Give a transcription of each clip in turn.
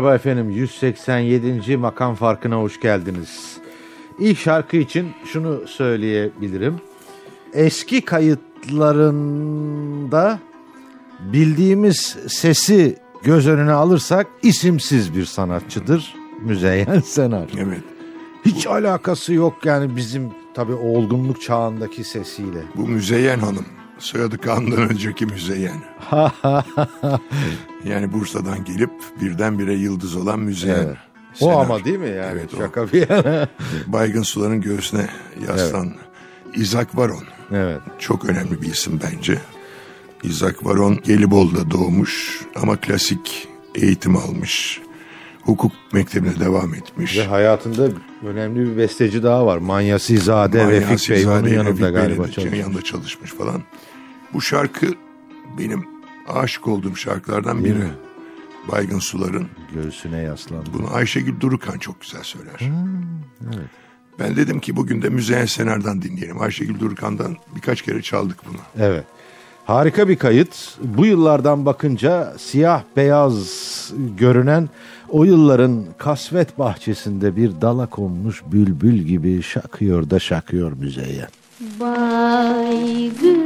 Merhaba efendim 187. makam farkına hoş geldiniz. İlk şarkı için şunu söyleyebilirim. Eski kayıtlarında bildiğimiz sesi göz önüne alırsak isimsiz bir sanatçıdır Müzeyyen Senar. Evet. Hiç alakası yok yani bizim tabii olgunluk çağındaki sesiyle. Bu Müzeyyen Hanım. Soyadı Kaan'dan önceki Müzeyyen. yani Bursa'dan gelip birdenbire yıldız olan Müzeyyen. Evet. O Senar. ama değil mi yani Evet, o. şaka bir yana. Baygın suların göğsüne yaslan. Isaac Varon. evet. Çok önemli bir isim bence. Isaac Varon Gelibolu'da doğmuş ama klasik eğitim almış. Hukuk mektebine devam etmiş. Ve hayatında önemli bir besteci daha var. Manyasizade Manyasi Refik Bey onun yanında Refik galiba çalışmış. yanında çalışmış falan. Bu şarkı benim aşık olduğum şarkılardan biri. mi? Baygın Sular'ın. Göğsüne yaslandı. Bunu Ayşegül Durukan çok güzel söyler. Ben dedim ki bugün de Müzeyyen Senar'dan dinleyelim. Ayşegül Durukan'dan birkaç kere çaldık bunu. Evet. Harika bir kayıt. Bu yıllardan bakınca siyah beyaz görünen o yılların kasvet bahçesinde bir dala konmuş bülbül gibi şakıyor da şakıyor müzeyyen. Baygın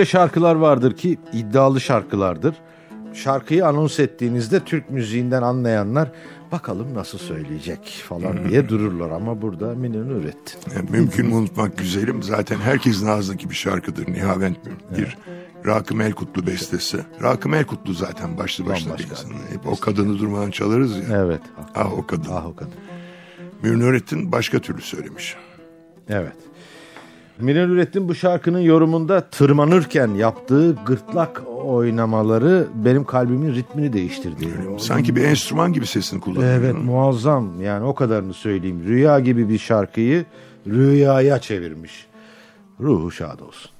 öyle şarkılar vardır ki iddialı şarkılardır. Şarkıyı anons ettiğinizde Türk müziğinden anlayanlar bakalım nasıl söyleyecek falan diye dururlar ama burada Münir Nurettin. Yani mümkün mü unutmak güzelim. Zaten herkesin ağzındaki bir şarkıdır. Nihavent bir Rakım Elkutlu bestesi. Rakım Elkutlu zaten başlı başına bir insan. Hep o kadını durmadan çalarız ya. Evet. Ah o kadın. Ah o kadın. Münir Nurettin başka türlü söylemiş. Evet. Münir Nurettin bu şarkının yorumunda tırmanırken yaptığı gırtlak oynamaları benim kalbimin ritmini değiştirdi. Sanki bir enstrüman gibi sesini kullanıyor. Evet muazzam yani o kadarını söyleyeyim. Rüya gibi bir şarkıyı rüyaya çevirmiş. Ruhu şad olsun.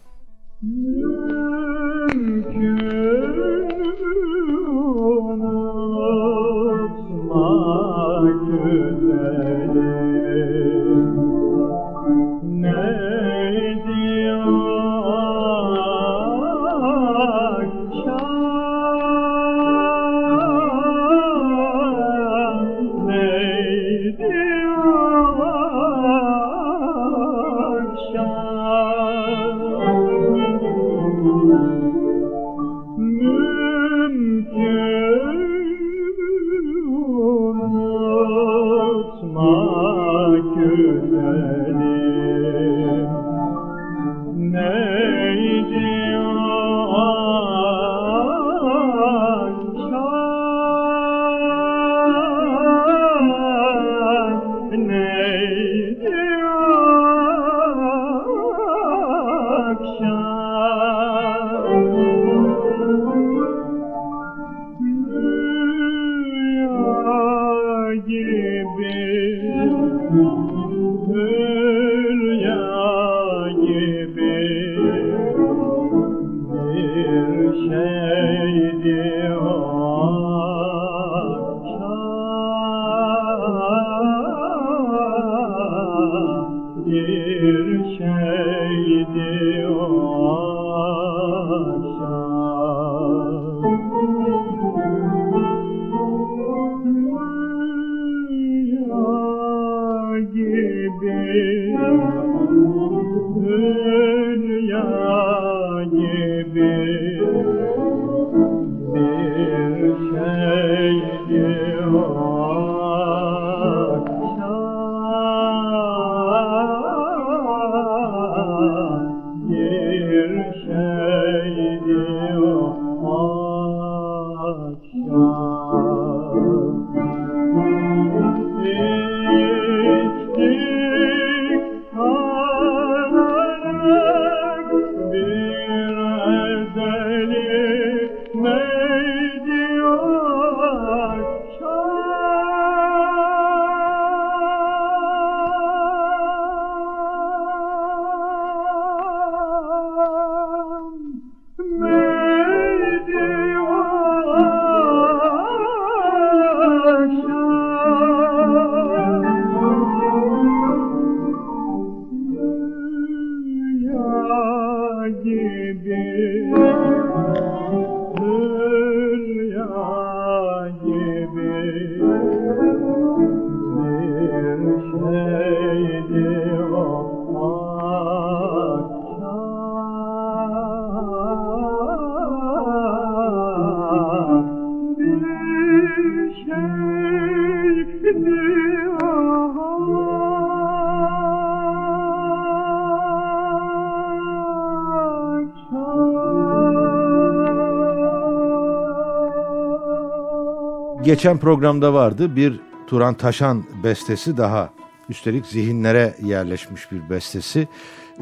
Geçen programda vardı bir Turan Taşan bestesi daha. Üstelik zihinlere yerleşmiş bir bestesi.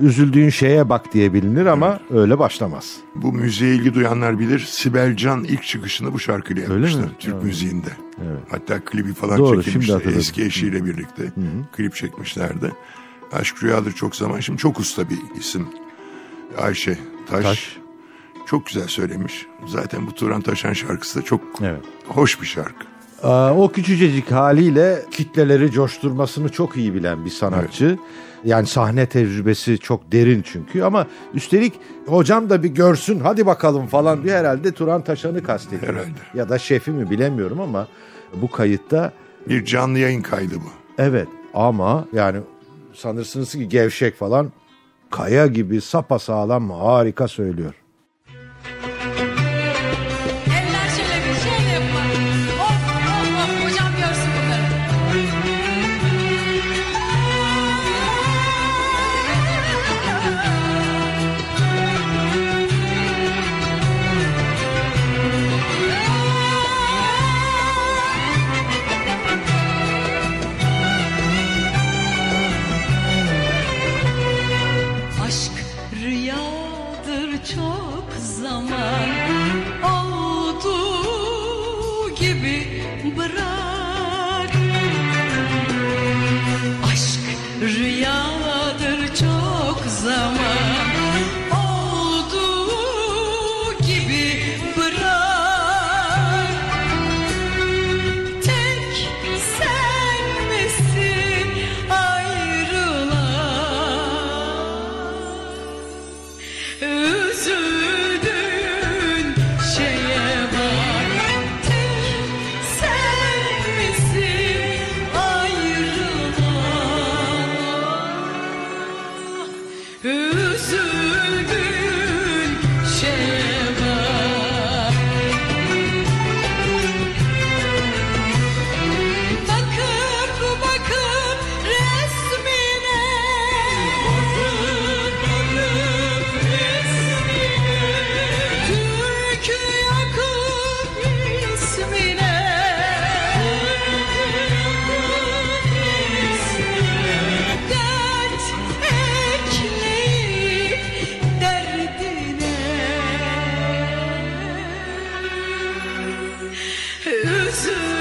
Üzüldüğün şeye bak diye bilinir ama öyle başlamaz. Bu müziğe ilgi duyanlar bilir. Sibel Can ilk çıkışını bu şarkıyla yapmıştı. Türk Evet. müziğinde. Hatta klibi falan Doğru, çekilmişti. Eski eşiyle birlikte klip çekmişlerdi. Aşk Rüyadır çok zaman. Şimdi çok usta bir isim. Ayşe Taş. Taş. Çok güzel söylemiş. Zaten bu Turan Taşan şarkısı da çok Evet. hoş bir şarkı. Aa, O küçücecik haliyle kitleleri coşturmasını çok iyi bilen bir sanatçı. Yani sahne tecrübesi çok derin çünkü ama üstelik hocam da bir görsün hadi bakalım falan diye herhalde Turan Taşan'ı kastediyor. Herhalde. Ya da şefi mi bilemiyorum ama bu kayıtta Bir canlı yayın kaydı bu. evet ama yani sanırsınız ki gevşek falan kaya gibi sapasağlam harika söylüyor. 是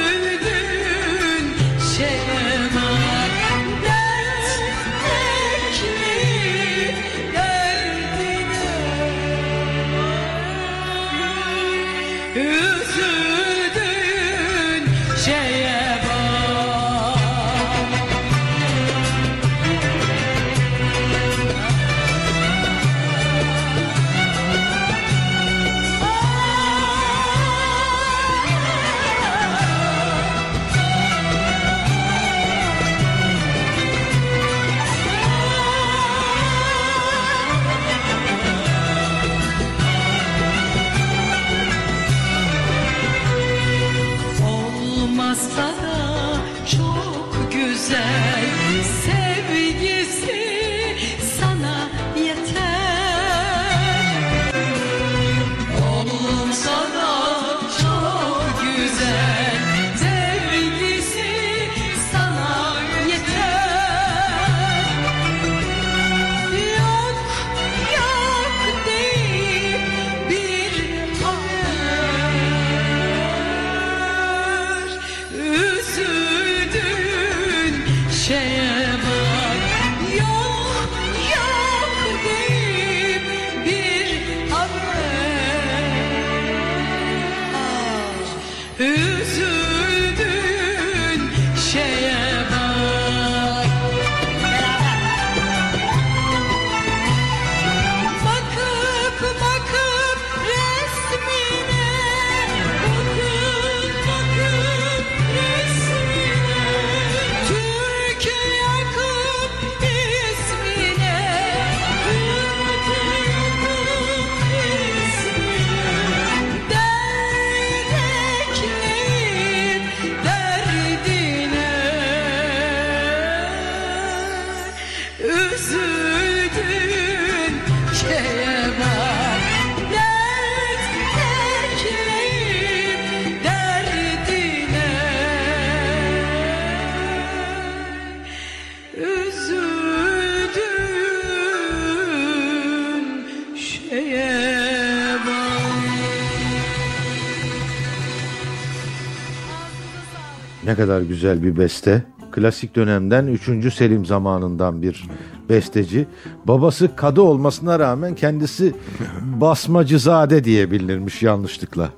kadar güzel bir beste. Klasik dönemden 3. Selim zamanından bir besteci. Babası kadı olmasına rağmen kendisi basmacızade diye bilinirmiş yanlışlıkla.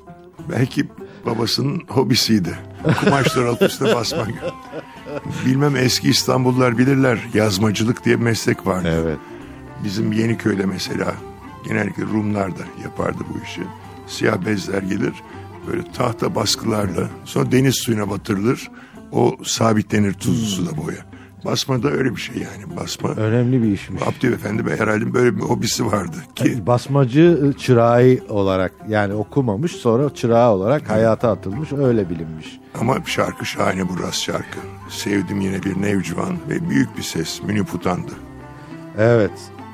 Belki babasının hobisiydi. Kumaşlar alt üstüne basmak. Bilmem eski İstanbullular bilirler. Yazmacılık diye bir meslek vardı. Evet. Bizim Yeniköy'de mesela genellikle Rumlar da yapardı bu işi. Siyah bezler gelir böyle tahta baskılarla sonra deniz suyuna batırılır. O sabitlenir tuzlu suda boya. Basma da öyle bir şey yani basma. Önemli bir işmiş. Abdü Efendi Bey herhalde böyle bir hobisi vardı ki Basmacı çırağı olarak yani okumamış sonra çırağı olarak hayata atılmış öyle bilinmiş. ama şarkı şahane bu rast şarkı. Sevdim yine bir nevcivan ve büyük bir ses Münip-Utan'dı. Evet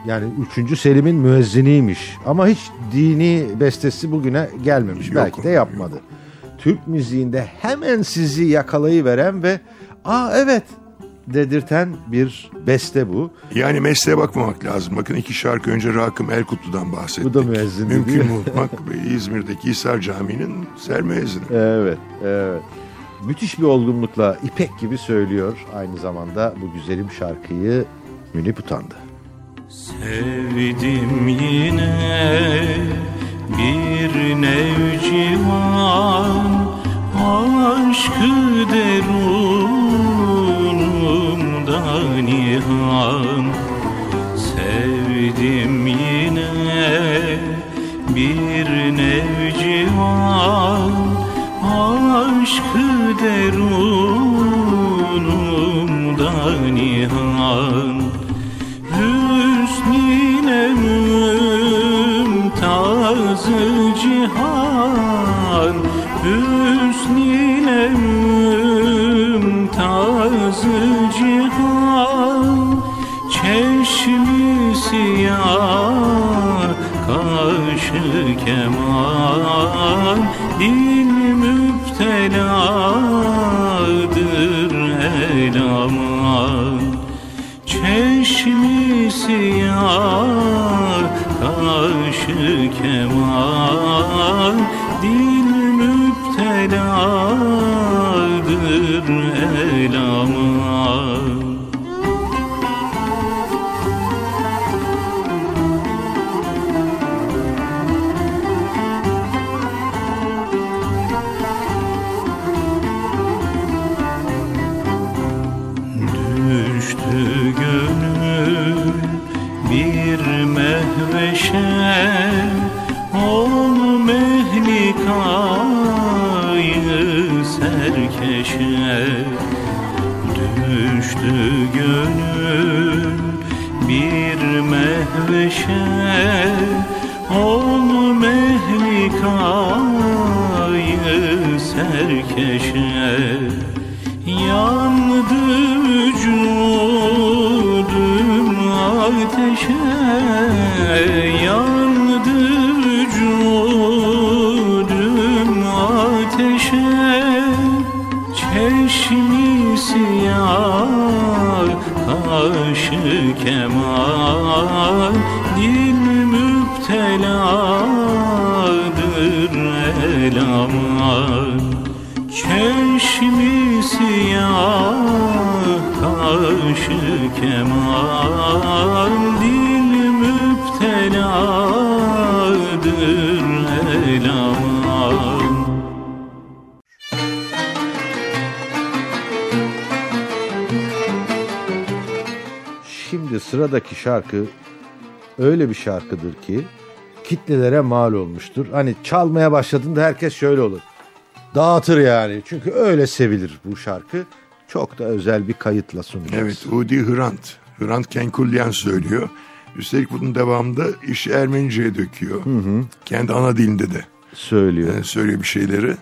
yani 3. Selim'in müezziniymiş ama hiç dini bestesi bugüne gelmemiş Yok, belki de yapmadı. Türk müziğinde hemen sizi yakalayıveren ve aa evet dedirten bir beste bu. Yani mesleğe bakmamak lazım. Bakın iki şarkı önce Rakım Erkutlu'dan bahsettik. Bu da müezzin Mümkün mü unutmak? İzmir'deki Hisar Camii'nin sermüezzini. Evet, evet. Müthiş bir olgunlukla ipek gibi söylüyor aynı zamanda bu güzelim şarkıyı Münip Utandı. Sevdim yine bir nevcivan Aşkı derunumda nihan. Sevdim yine bir nevcivan Aşkı derunumda nihan mehveşe Ol mehlikayı serkeşe. Yandı vücudum ateşe Yandı vücudum ateşe. Çeşmi siyah kaşı kemal kemal Dil müpteladır el aman Şimdi sıradaki şarkı öyle bir şarkıdır ki kitlelere mal olmuştur. Hani çalmaya başladığında herkes şöyle olur. Dağıtır yani. Çünkü öyle sevilir bu şarkı. Çok da özel bir kayıtla sunacağız. Evet, Udi Hrant. Hrant Kenkulyan söylüyor. Üstelik bunun devamında işi Ermenice'ye döküyor. Kendi ana dilinde de Söylüyor. e, söylüyor bir şeyleri.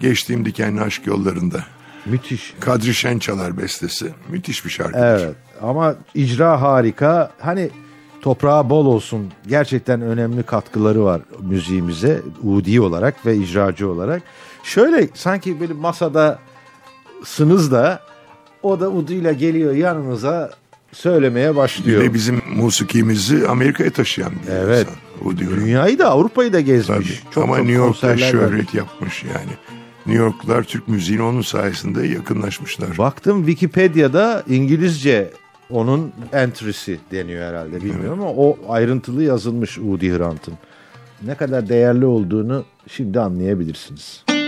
Geçtiğim dikenli aşk yollarında. Müthiş. Kadri Şençalar bestesi. Müthiş bir şarkıdır. Evet ama icra harika. Hani toprağı bol olsun. Gerçekten önemli katkıları var müziğimize. Udi olarak ve icracı olarak. Şöyle sanki böyle masada sınız da o da Udi ile geliyor yanınıza söylemeye başlıyor. de bizim musikimizi Amerika'ya taşıyan bir Evet. insan. Udi Hrant. Dünyayı da Avrupa'yı da gezmiş. Tabii. Çok Ama çok New York'ta şöhret vermiş. yapmış yani. New Yorklular Türk müziğine onun sayesinde yakınlaşmışlar. Baktım Wikipedia'da İngilizce onun entry'si deniyor herhalde bilmiyorum ama o ayrıntılı yazılmış Udi Hrant'ın. Ne kadar değerli olduğunu şimdi anlayabilirsiniz. Gezdiğim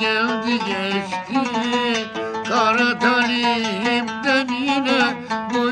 geldi geçti Kara talimden yine bu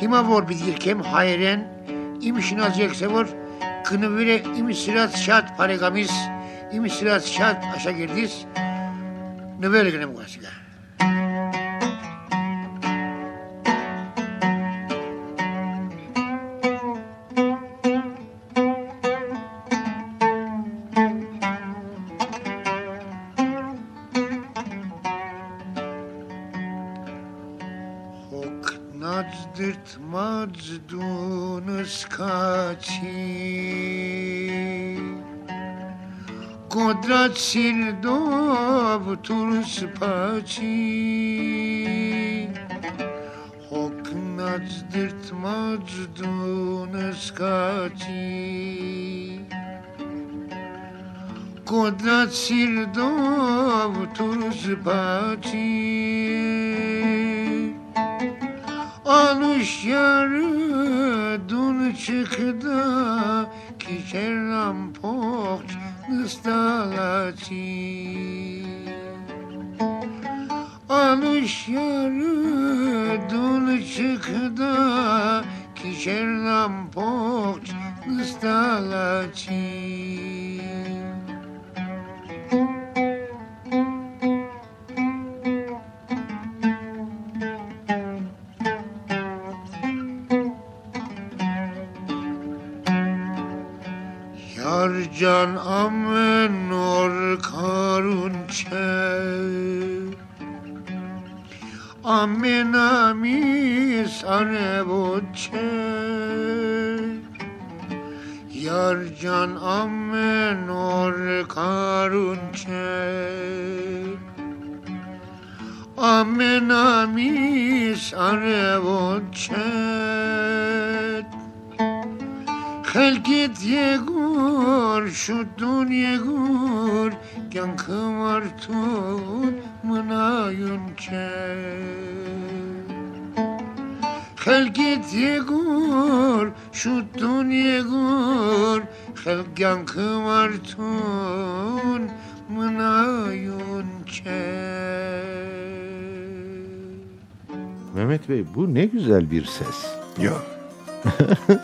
Hima vor bilirkem hayren imişin azıcık sevor kını vire imisirat şat paregamis imisirat şat aşa girdis ne böyle gene 是抛弃 John, um... yankım artun mınayun çe. Mehmet Bey bu ne güzel bir ses. Ya.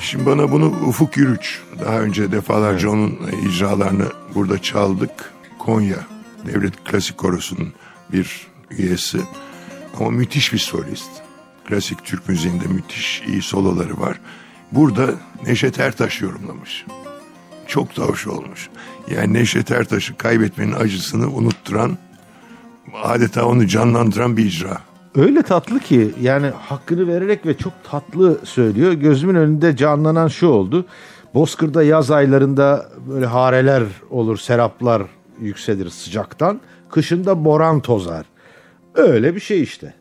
Şimdi bana bunu Ufuk Yürüç daha önce defalarca onun icralarını burada çaldık. Konya Devlet Klasik Korosu'nun bir üyesi ama müthiş bir solist. Klasik Türk müziğinde müthiş iyi soloları var. Burada Neşet Ertaş yorumlamış. Çok da hoş olmuş. Yani Neşet Ertaş'ı kaybetmenin acısını unutturan, adeta onu canlandıran bir icra. Öyle tatlı ki yani hakkını vererek ve çok tatlı söylüyor. Gözümün önünde canlanan şu oldu. Bozkır'da yaz aylarında böyle hareler olur, seraplar yükselir sıcaktan. Kışında boran tozar. Öyle bir şey işte.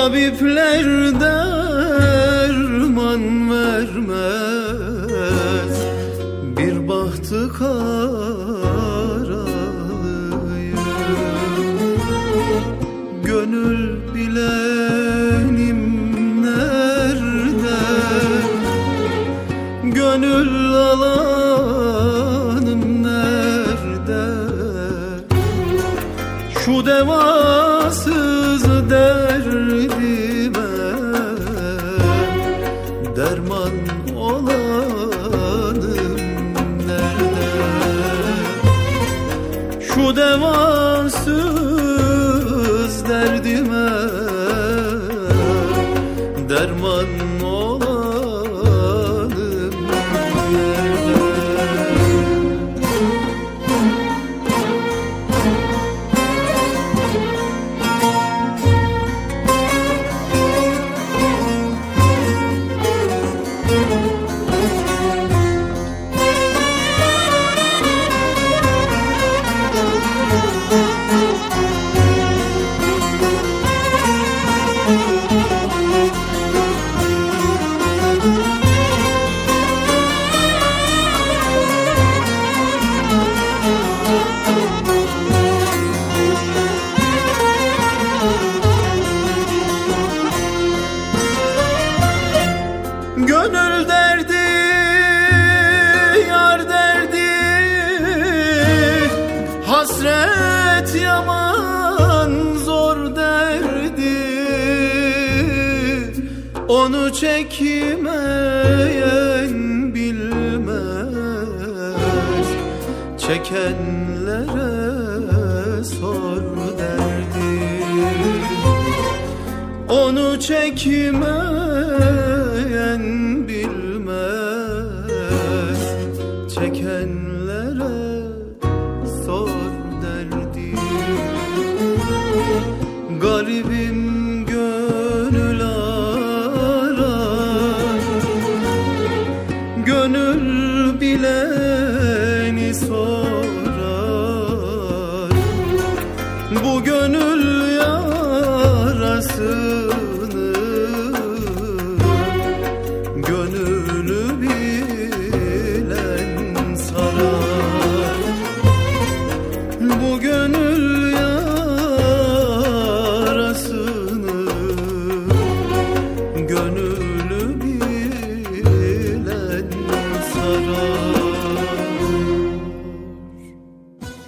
Tabipler derman vermez. Bir bahtı karalıyım Gönül bilenim nerede? Gönül alanım nerede? Şu devasız çekmeyen bilmez. Çekenlere sor derdi. Onu çekmeyen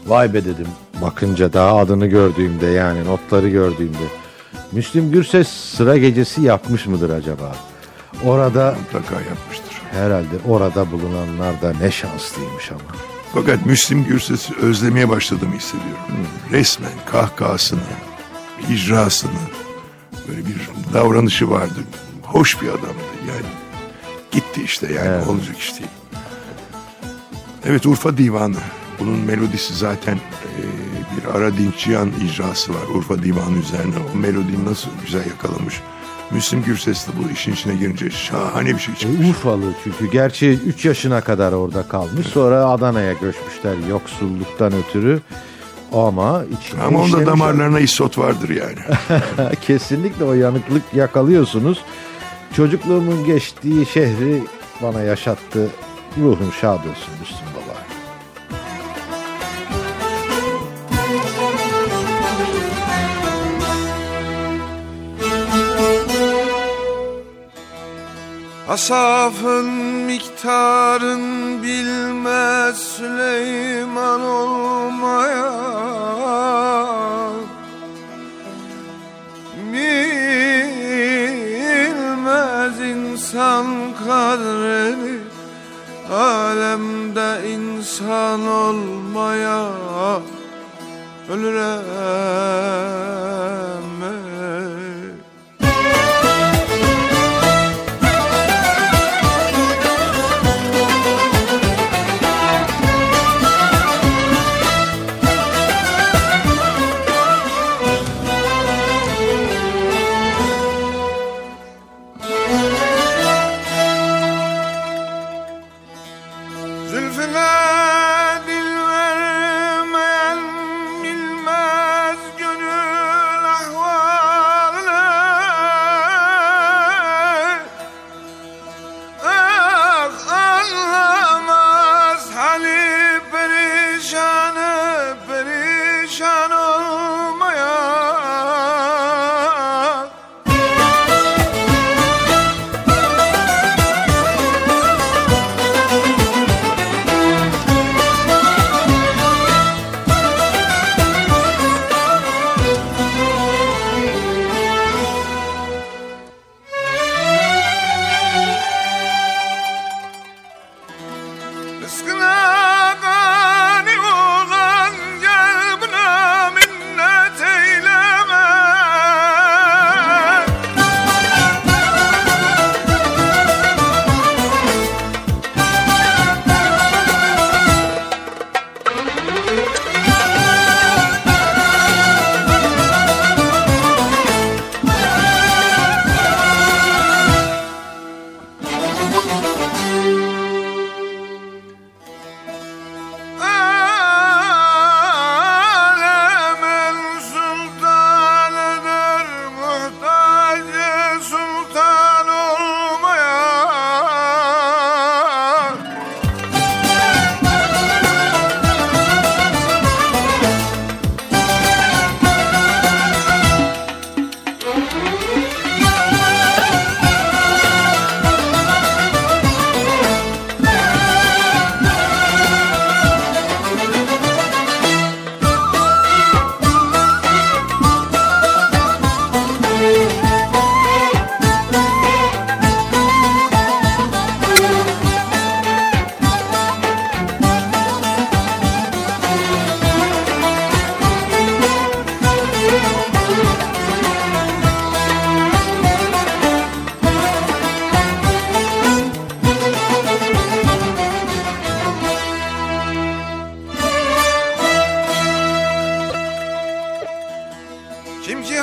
Vay be dedim. Bakınca daha adını gördüğümde yani notları gördüğümde. Müslüm Gürses sıra gecesi yapmış mıdır acaba? Orada Mutlaka yapmıştır. herhalde orada bulunanlar da ne şanslıymış ama. Fakat Müslim Gürses'i özlemeye başladığımı hissediyorum. Resmen kahkahasını, icrasını, böyle bir davranışı vardı. Hoş bir adamdı yani. Gitti işte yani Evet. olacak iş değil. Evet Urfa Divanı. Bunun melodisi zaten e, bir Ara Dinçiyan icrası var Urfa Divanı üzerine. O melodiyi nasıl güzel yakalamış. Müslüm Gürses de bu işin içine girince şahane bir şey E, çıkmış. Urfalı çünkü gerçi 3 yaşına kadar orada kalmış. Sonra Adana'ya göçmüşler yoksulluktan ötürü. Ama içinde Ama onda damarlarına isot vardır yani. Kesinlikle o yanıklık yakalıyorsunuz. Çocukluğumun geçtiği şehri bana yaşattı. Ruhun şad olsun Müslüm Asafın miktarın bilmez Süleyman olmaya Bilmez insan kadrini Alemde insan olmaya Ölürem Kim ki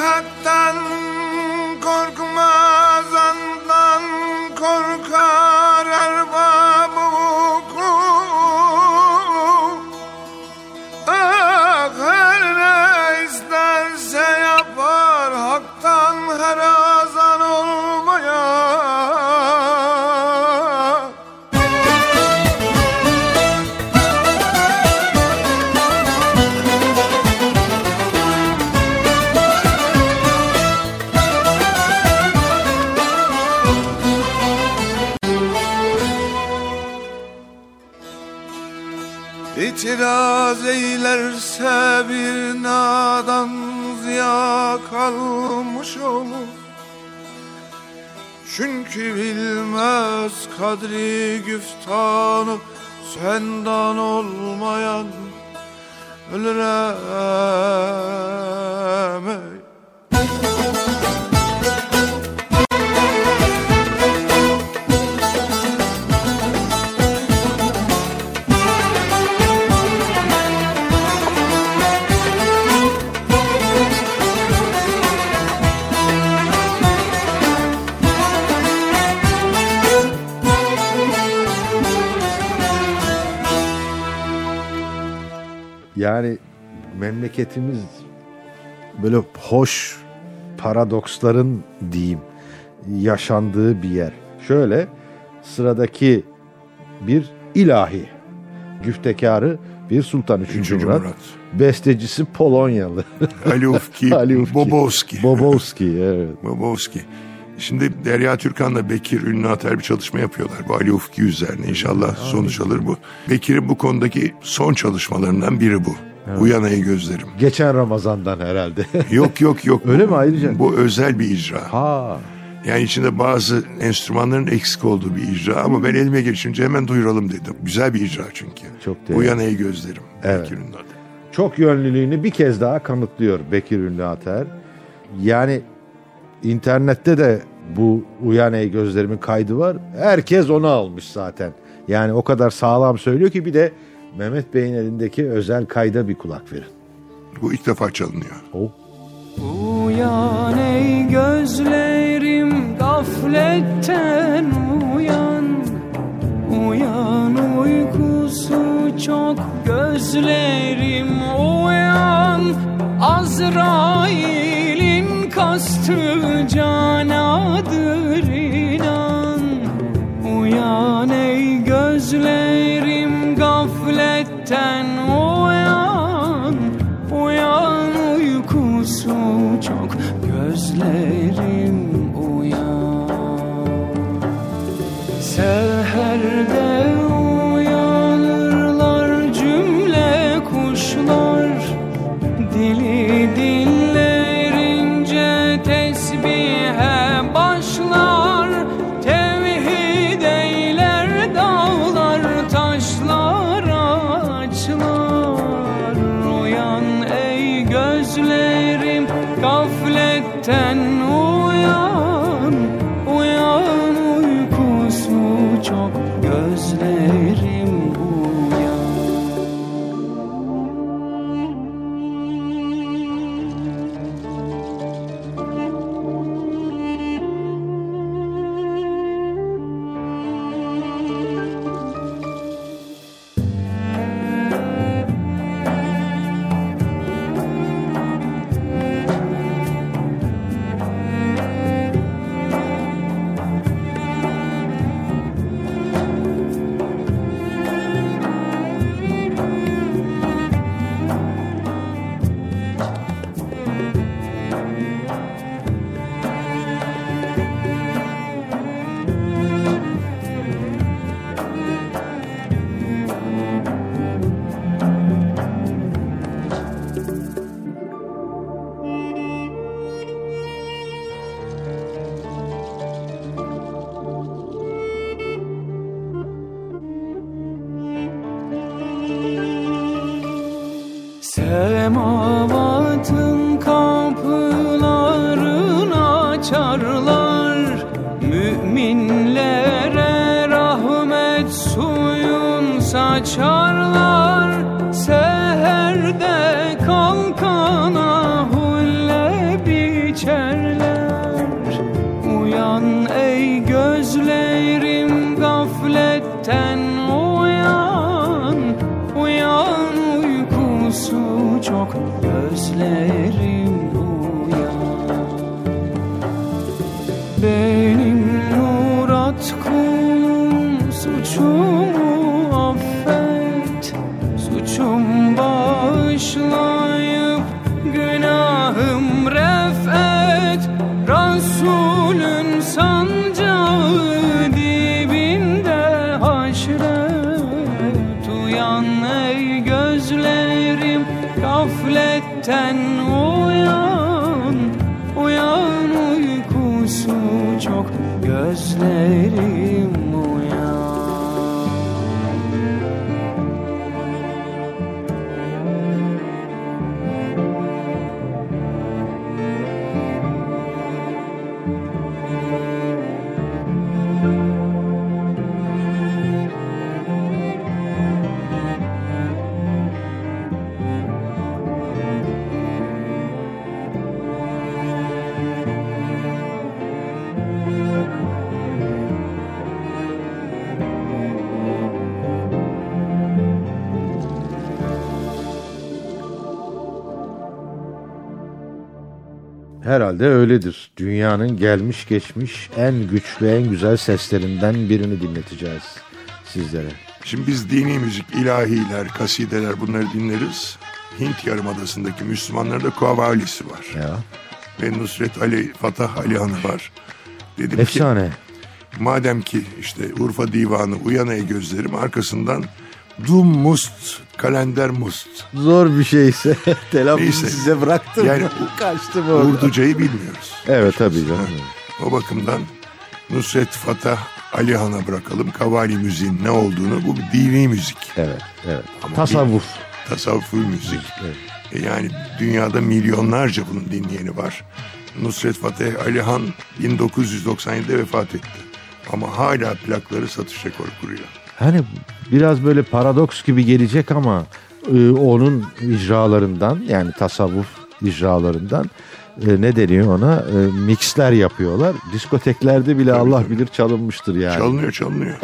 kalmış olur. Çünkü bilmez kadri güftanı senden olmayan ölürem Yani memleketimiz böyle hoş paradoksların diyeyim yaşandığı bir yer. Şöyle sıradaki bir ilahi güftekarı bir Sultan 3. Üçüncü Murat. Murat. Bestecisi Polonyalı. Ali Ufki, Ali Ufki. Bobovski. Bobovski evet. Bobovski. Şimdi Derya Türkan'la Bekir Ünlü Ater bir çalışma yapıyorlar. Bu Ali Ufki üzerine inşallah sonuç alır bu. Bekir'in bu konudaki son çalışmalarından biri bu. Uyan ey gözlerim. Geçen Ramazan'dan herhalde. Yok yok yok. Öyle Bu- mi ayrıca? Bu özel bir icra. ha. Yani içinde bazı enstrümanların eksik olduğu bir icra ama ben elime geçince hemen duyuralım dedim. Güzel bir icra çünkü. Çok değerli. Uyan ey gözlerim. Evet. Bekir Ünlü Ater. çok yönlülüğünü bir kez daha kanıtlıyor Bekir Ünlü Ater. Yani internette de bu Uyan Ey Gözlerimin kaydı var. Herkes onu almış zaten. Yani o kadar sağlam söylüyor ki bir de Mehmet Bey'in elindeki özel kayda bir kulak verin. Bu ilk defa çalınıyor. O Uyan ey gözlerim gafletten uyan Uyan uykusu çok gözlerim uyan Azrail'in kastı canadır inan. Uyan ey gözlerim gafletten gafletten uyan Uyan uykusu çok. Gözlerim uyan Herhalde öyledir. Dünyanın gelmiş geçmiş en güçlü en güzel seslerinden birini dinleteceğiz sizlere. Şimdi biz dini müzik, ilahiler, kasideler bunları dinleriz. Hint Yarımadası'ndaki Müslümanlarda Kuavalisi var. Ya. Ve Nusret Ali, Fatah Ali Hanı var. Dedim ki Efsane. madem ki işte Urfa Divanı uyan ey gözlerim arkasından Dum Must, Kalender Must. Zor bir şeyse telaffuzu size bıraktım. Yani Kaçtım orada. Urducayı bilmiyoruz. Evet tabii canım. O bakımdan Nusret Fatah Ali Han'a bırakalım. Kavali müziğin ne olduğunu bu bir dini müzik. Evet, evet. Ama Tasavvuf. Tasavvufi müzik. Evet. E Yani dünyada milyonlarca bunun dinleyeni var. Nusret Fateh Alihan 1997'de vefat etti. Ama hala plakları satış rekoru kuruyor. Hani biraz böyle paradoks gibi gelecek ama e, onun icralarından yani tasavvuf icralarından e, ne deniyor ona E, mixler yapıyorlar. Diskoteklerde bile Allah bilir çalınmıştır yani. Çalınıyor çalınıyor.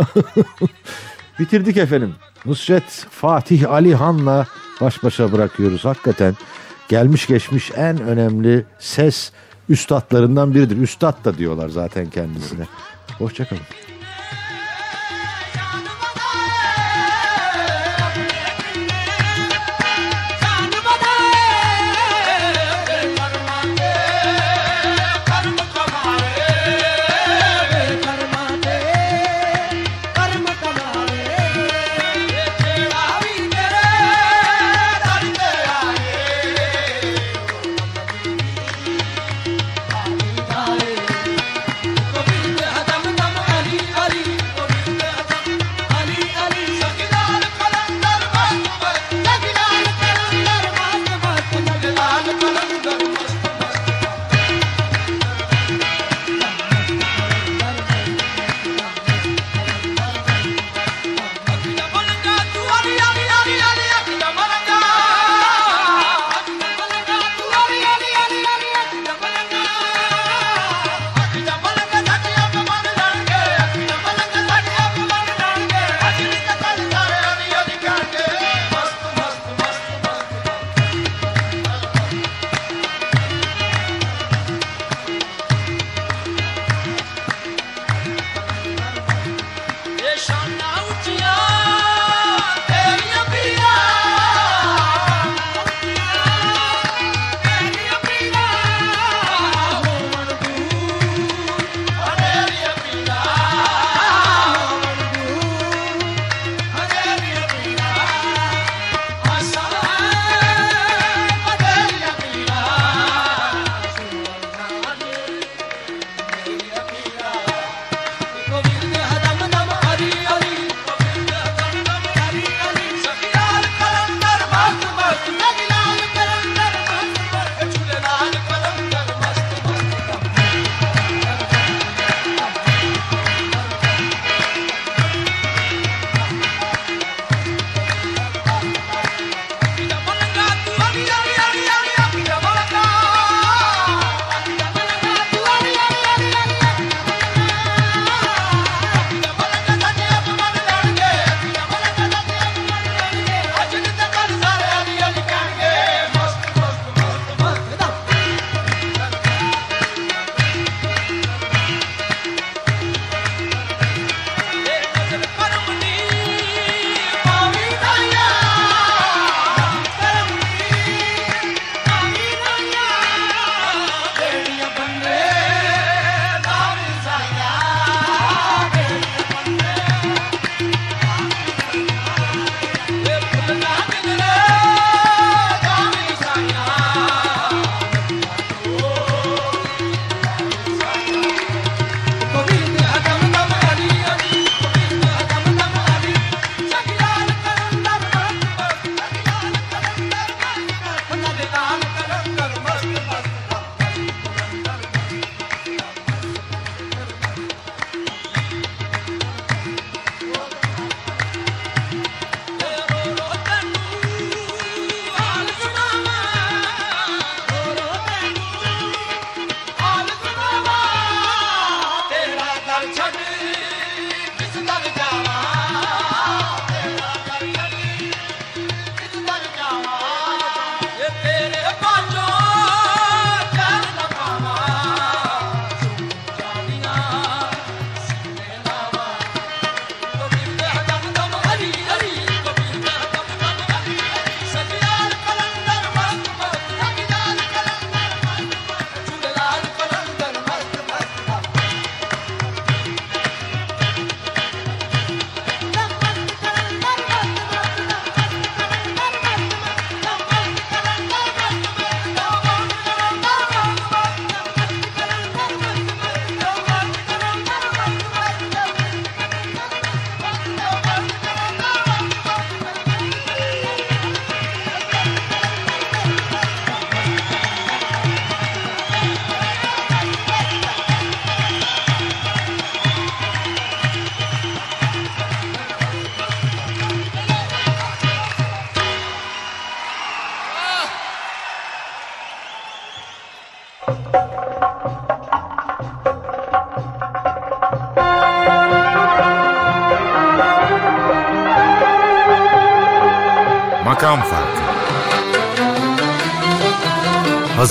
Bitirdik efendim. Nusret Fatih Ali Han'la baş başa bırakıyoruz. Hakikaten gelmiş geçmiş en önemli ses üstadlarından biridir. Üstad da diyorlar zaten kendisine. Hoşçakalın.